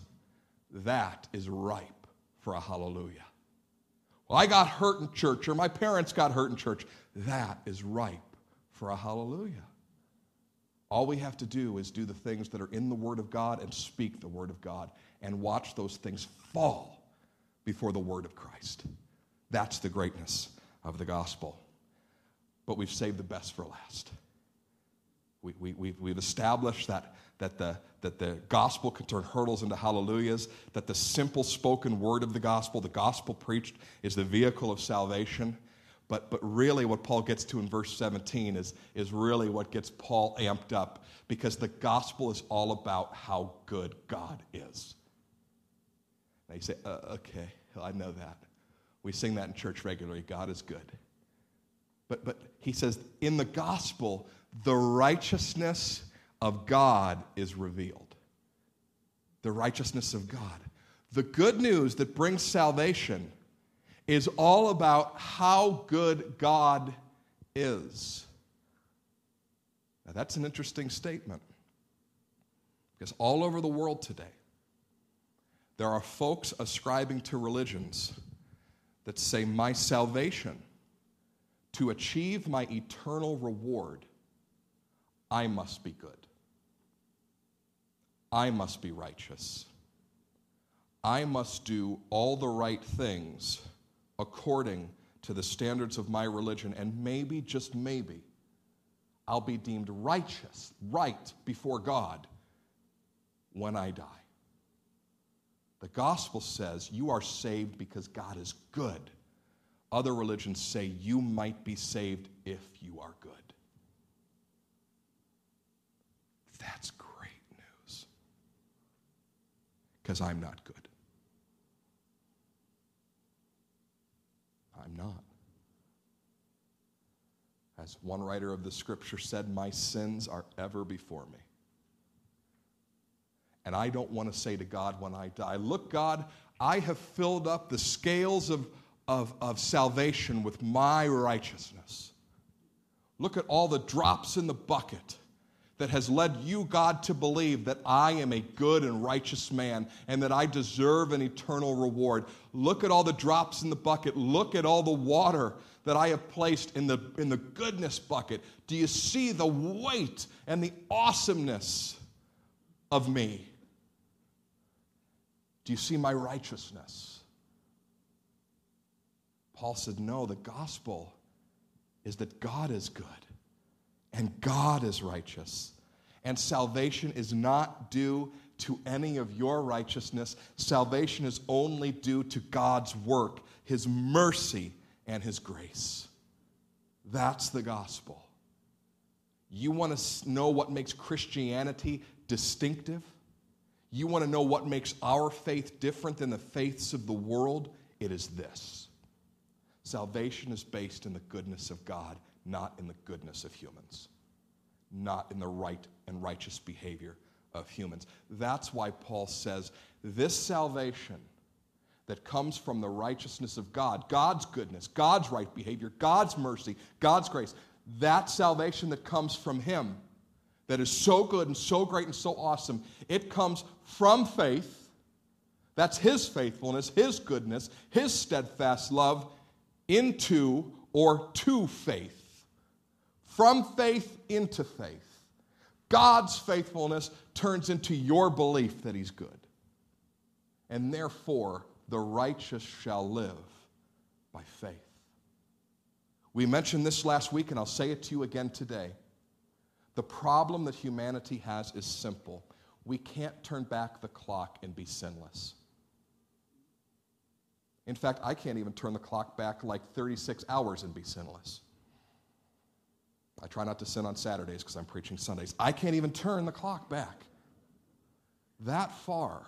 That is ripe for a hallelujah. Well, I got hurt in church, or my parents got hurt in church. That is ripe for a hallelujah. All we have to do is do the things that are in the Word of God and speak the Word of God and watch those things fall before the Word of Christ. That's the greatness of the gospel. But we've saved the best for last. We, we, we've, we've established that that the, that the gospel can turn hurdles into hallelujahs, that the simple spoken word of the gospel, the gospel preached, is the vehicle of salvation. But, but really, what Paul gets to in verse 17 is, is really what gets Paul amped up because the gospel is all about how good God is. Now you say, uh, okay, I know that. We sing that in church regularly God is good. But, but he says, in the gospel, the righteousness of God is revealed. The righteousness of God. The good news that brings salvation is all about how good God is. Now, that's an interesting statement because all over the world today, there are folks ascribing to religions that say, My salvation, to achieve my eternal reward, I must be good. I must be righteous. I must do all the right things according to the standards of my religion, and maybe, just maybe, I'll be deemed righteous, right before God when I die. The gospel says you are saved because God is good. Other religions say you might be saved if you are good. That's great news. Because I'm not good. I'm not. As one writer of the scripture said, my sins are ever before me. And I don't want to say to God when I die, Look, God, I have filled up the scales of, of, of salvation with my righteousness. Look at all the drops in the bucket that has led you, God, to believe that I am a good and righteous man and that I deserve an eternal reward. Look at all the drops in the bucket. Look at all the water that I have placed in the, in the goodness bucket. Do you see the weight and the awesomeness of me? Do you see my righteousness? Paul said, No, the gospel is that God is good and God is righteous. And salvation is not due to any of your righteousness. Salvation is only due to God's work, His mercy, and His grace. That's the gospel. You want to know what makes Christianity distinctive? You want to know what makes our faith different than the faiths of the world? It is this salvation is based in the goodness of God, not in the goodness of humans, not in the right and righteous behavior of humans. That's why Paul says this salvation that comes from the righteousness of God, God's goodness, God's right behavior, God's mercy, God's grace, that salvation that comes from Him that is so good and so great and so awesome. It comes from faith. That's His faithfulness, His goodness, His steadfast love into or to faith. From faith into faith. God's faithfulness turns into your belief that He's good. And therefore, the righteous shall live by faith. We mentioned this last week, and I'll say it to you again today. The problem that humanity has is simple we can't turn back the clock and be sinless. In fact, I can't even turn the clock back like 36 hours and be sinless. I try not to sin on Saturdays because I'm preaching Sundays. I can't even turn the clock back that far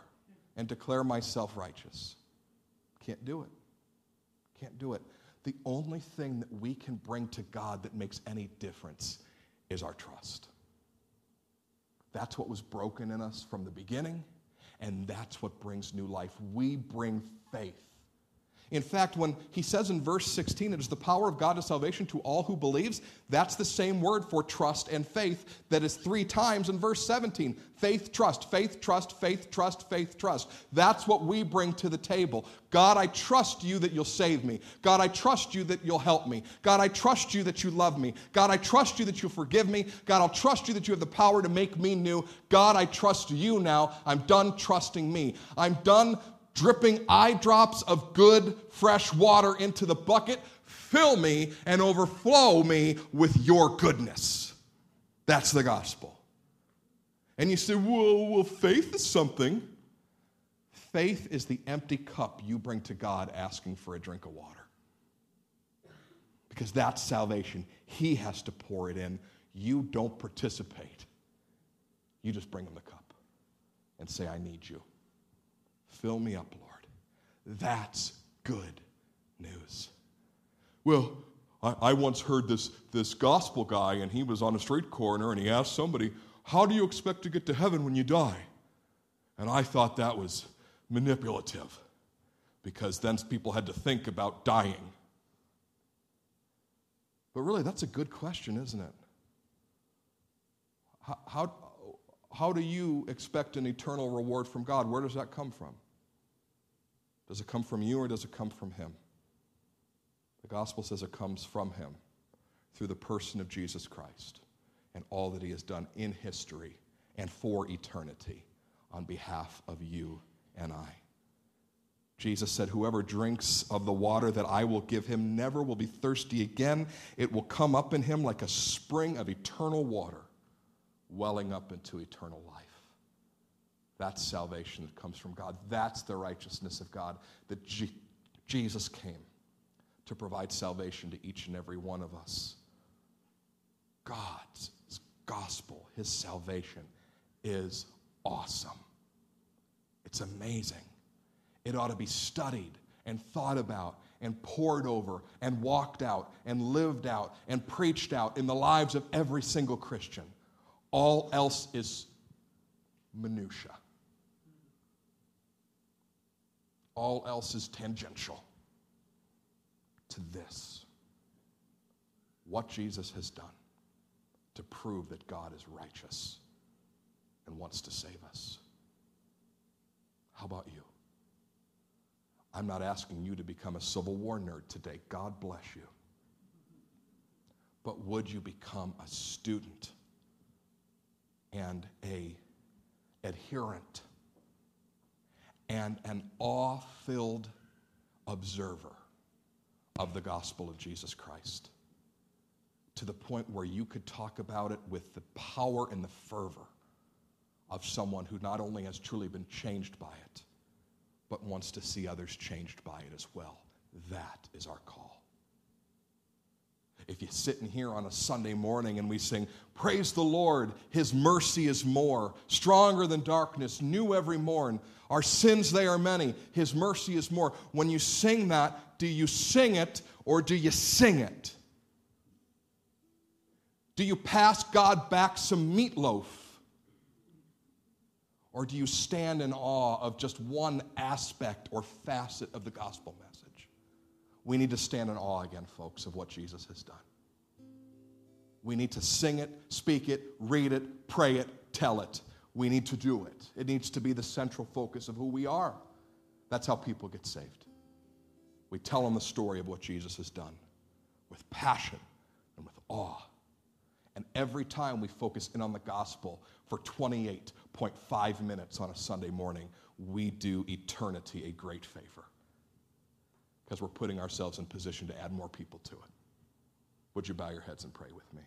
and declare myself righteous. Can't do it. Can't do it. The only thing that we can bring to God that makes any difference is our trust. That's what was broken in us from the beginning, and that's what brings new life. We bring faith. In fact, when he says in verse 16, it is the power of God to salvation to all who believes, that's the same word for trust and faith that is three times in verse 17. Faith, trust, faith, trust, faith, trust, faith, trust. That's what we bring to the table. God, I trust you that you'll save me. God, I trust you that you'll help me. God, I trust you that you love me. God, I trust you that you'll forgive me. God, I'll trust you that you have the power to make me new. God, I trust you now. I'm done trusting me. I'm done dripping eye drops of good, fresh water into the bucket. Fill me and overflow me with your goodness. That's the gospel. And you say, well, well, faith is something. Faith is the empty cup you bring to God asking for a drink of water. Because that's salvation. He has to pour it in. You don't participate. You just bring him the cup and say, I need you. Fill me up, Lord. That's good news. Well, I, I, once heard this, this gospel guy, and he was on a street corner, and he asked somebody, How do you expect to get to heaven when you die? And I thought that was manipulative because then people had to think about dying. But really, that's a good question, isn't it? How, how, how do you expect an eternal reward from God? Where does that come from? Does it come from you or does it come from Him? The gospel says it comes from Him through the person of Jesus Christ and all that He has done in history and for eternity on behalf of you and I. Jesus said, Whoever drinks of the water that I will give him never will be thirsty again. It will come up in him like a spring of eternal water, welling up into eternal life. That's salvation that comes from God. That's the righteousness of God that G- Jesus came to provide salvation to each and every one of us. God's gospel, his salvation, is awesome. It's amazing. It ought to be studied and thought about and pored over and walked out and lived out and preached out in the lives of every single Christian. All else is minutia. All else is tangential to this. What Jesus has done to prove that God is righteous and wants to save us. How about you? I'm not asking you to become a Civil War nerd today. God bless you. But would you become a student and a adherent and an awe-filled observer of the gospel of Jesus Christ to the point where you could talk about it with the power and the fervor of someone who not only has truly been changed by it, but wants to see others changed by it as well. That is our call. If you're sitting here on a Sunday morning and we sing, Praise the Lord, His mercy is more, stronger than darkness, new every morn, our sins they are many, His mercy is more. When you sing that, do you sing it or do you sing it? Do you pass God back some meatloaf? Or do you stand in awe of just one aspect or facet of the gospel message? We need to stand in awe again, folks, of what Jesus has done. We need to sing it, speak it, read it, pray it, tell it. We need to do it. It needs to be the central focus of who we are. That's how people get saved. We tell them the story of what Jesus has done with passion and with awe. And every time we focus in on the gospel for 28.5 minutes on a Sunday morning, we do eternity a great favor because we're putting ourselves in position to add more people to it. Would you bow your heads and pray with me?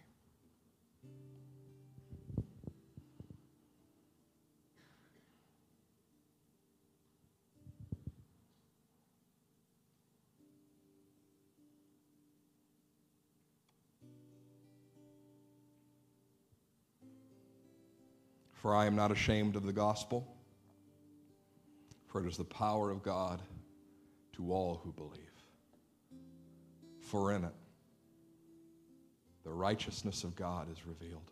For I am not ashamed of the gospel, for it is the power of God to all who believe. For in it, the righteousness of God is revealed.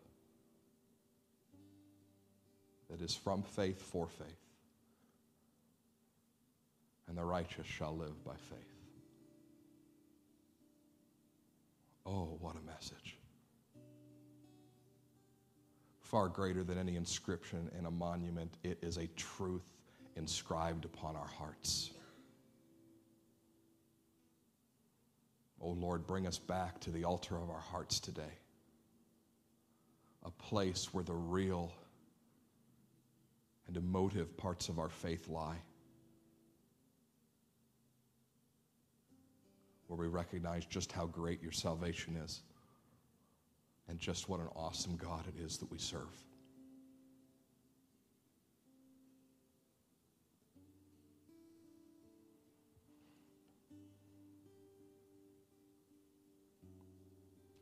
That is from faith for faith. And the righteous shall live by faith. Oh, what a message. Far greater than any inscription in a monument, it is a truth inscribed upon our hearts. Oh Lord, bring us back to the altar of our hearts today. A place where the real and emotive parts of our faith lie. Where we recognize just how great your salvation is and just what an awesome God it is that we serve.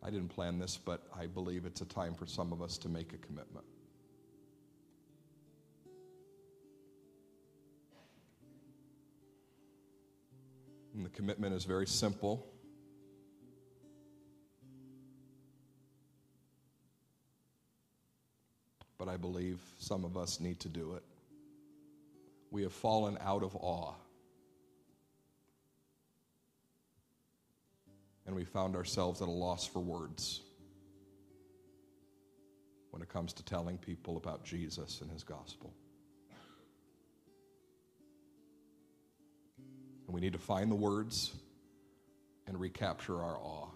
I didn't plan this, but I believe it's a time for some of us to make a commitment. And the commitment is very simple. But I believe some of us need to do it. We have fallen out of awe. And we found ourselves at a loss for words when it comes to telling people about Jesus and his gospel. And we need to find the words and recapture our awe.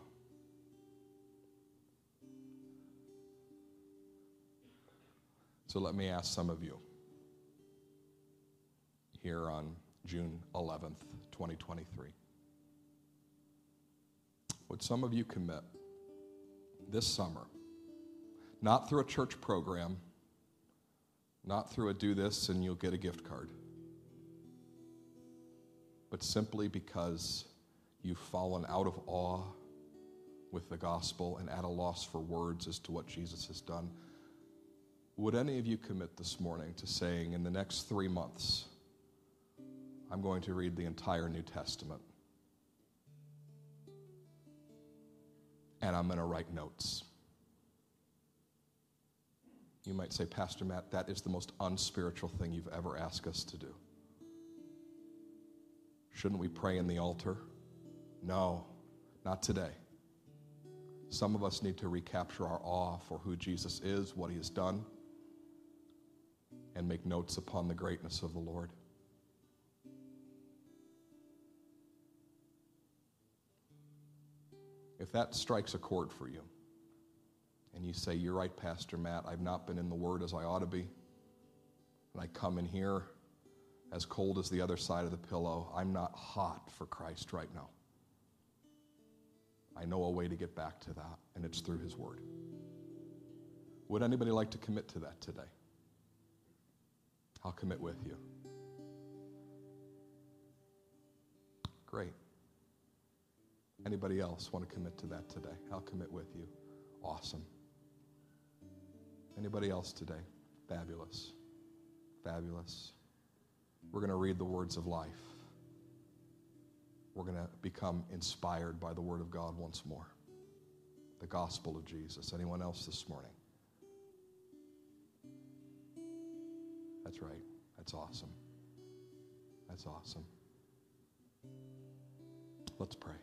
So let me ask some of you here on June 11th, 2023. Would some of you commit this summer, not through a church program, not through a do this and you'll get a gift card, but simply because you've fallen out of awe with the gospel and at a loss for words as to what Jesus has done? Would any of you commit this morning to saying, in the next three months, I'm going to read the entire New Testament? And I'm going to write notes. You might say, Pastor Matt, that is the most unspiritual thing you've ever asked us to do. Shouldn't we pray in the altar? No, not today. Some of us need to recapture our awe for who Jesus is, what he has done, and make notes upon the greatness of the Lord. If that strikes a chord for you, and you say, You're right, Pastor Matt, I've not been in the Word as I ought to be, and I come in here as cold as the other side of the pillow, I'm not hot for Christ right now. I know a way to get back to that, and it's through His Word. Would anybody like to commit to that today? I'll commit with you. Great. Anybody else want to commit to that today? I'll commit with you. Awesome. Anybody else today? Fabulous. Fabulous. We're going to read the words of life. We're going to become inspired by the Word of God once more. The gospel of Jesus. Anyone else this morning? That's right. That's awesome. That's awesome. Let's pray.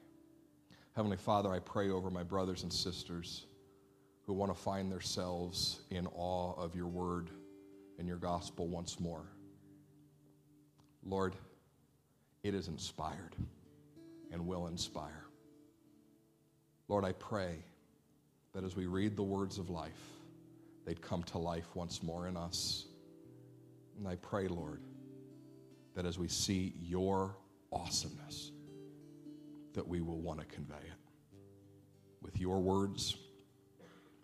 Heavenly Father, I pray over my brothers and sisters who want to find themselves in awe of your word and your gospel once more. Lord, it is inspired and will inspire. Lord, I pray that as we read the words of life, they'd come to life once more in us. And I pray, Lord, that as we see your awesomeness, that we will want to convey it with your words,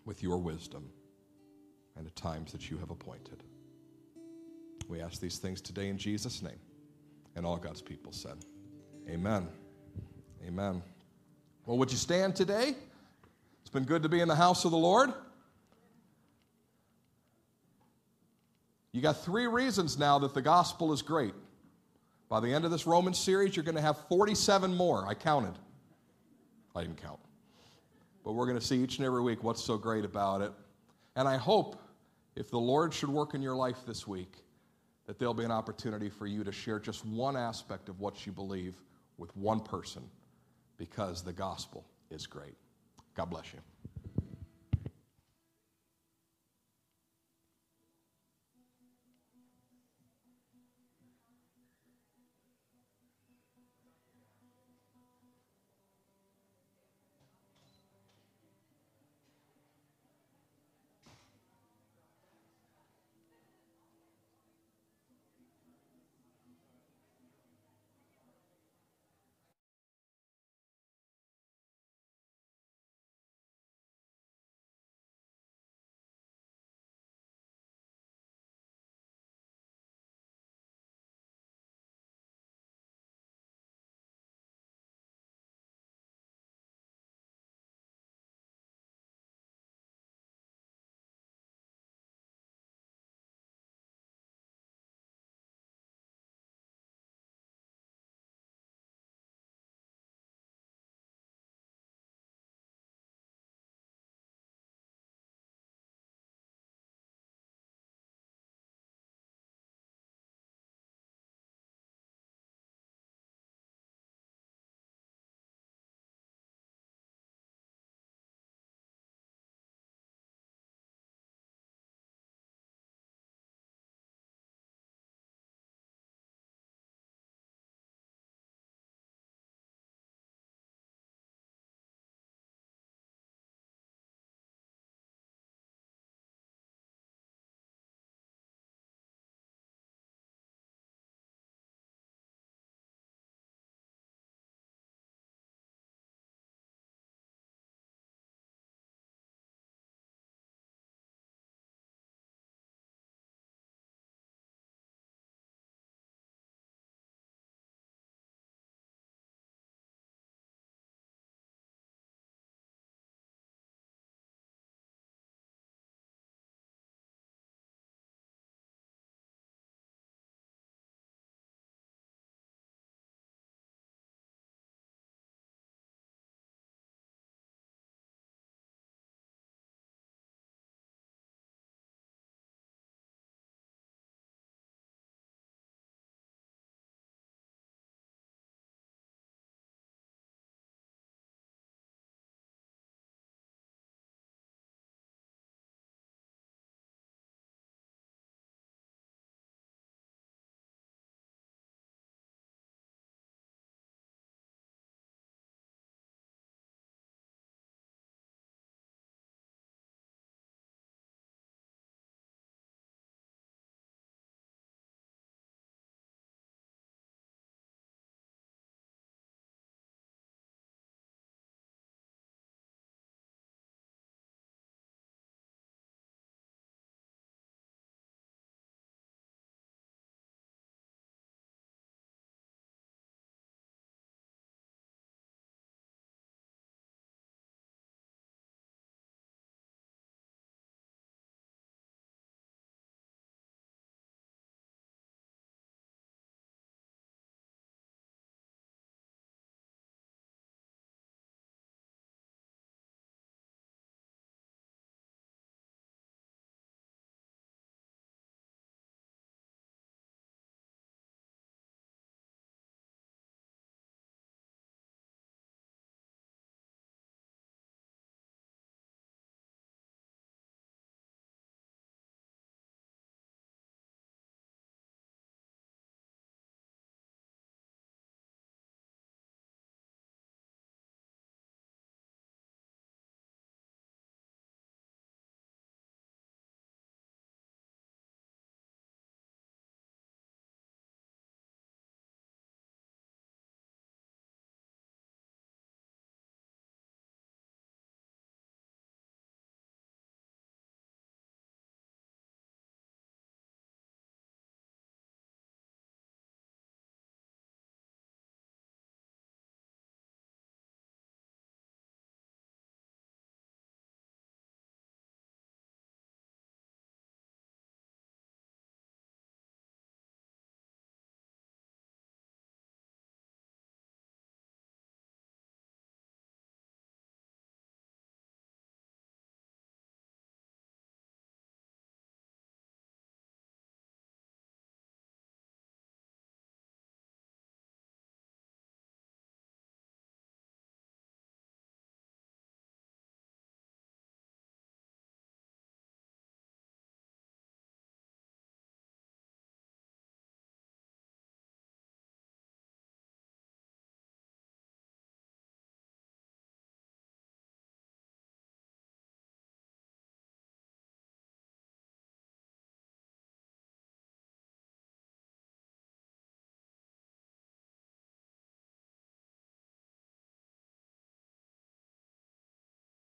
with your wisdom, and the times that you have appointed. We ask these things today in Jesus' name. And all God's people said, Amen. Amen. Well, would you stand today? It's been good to be in the house of the Lord. You got three reasons now that the gospel is great. By the end of this Roman series, you're going to have 47 more. I counted. I didn't count. But we're going to see each and every week what's so great about it. And I hope if the Lord should work in your life this week, that there'll be an opportunity for you to share just one aspect of what you believe with one person because the gospel is great. God bless you.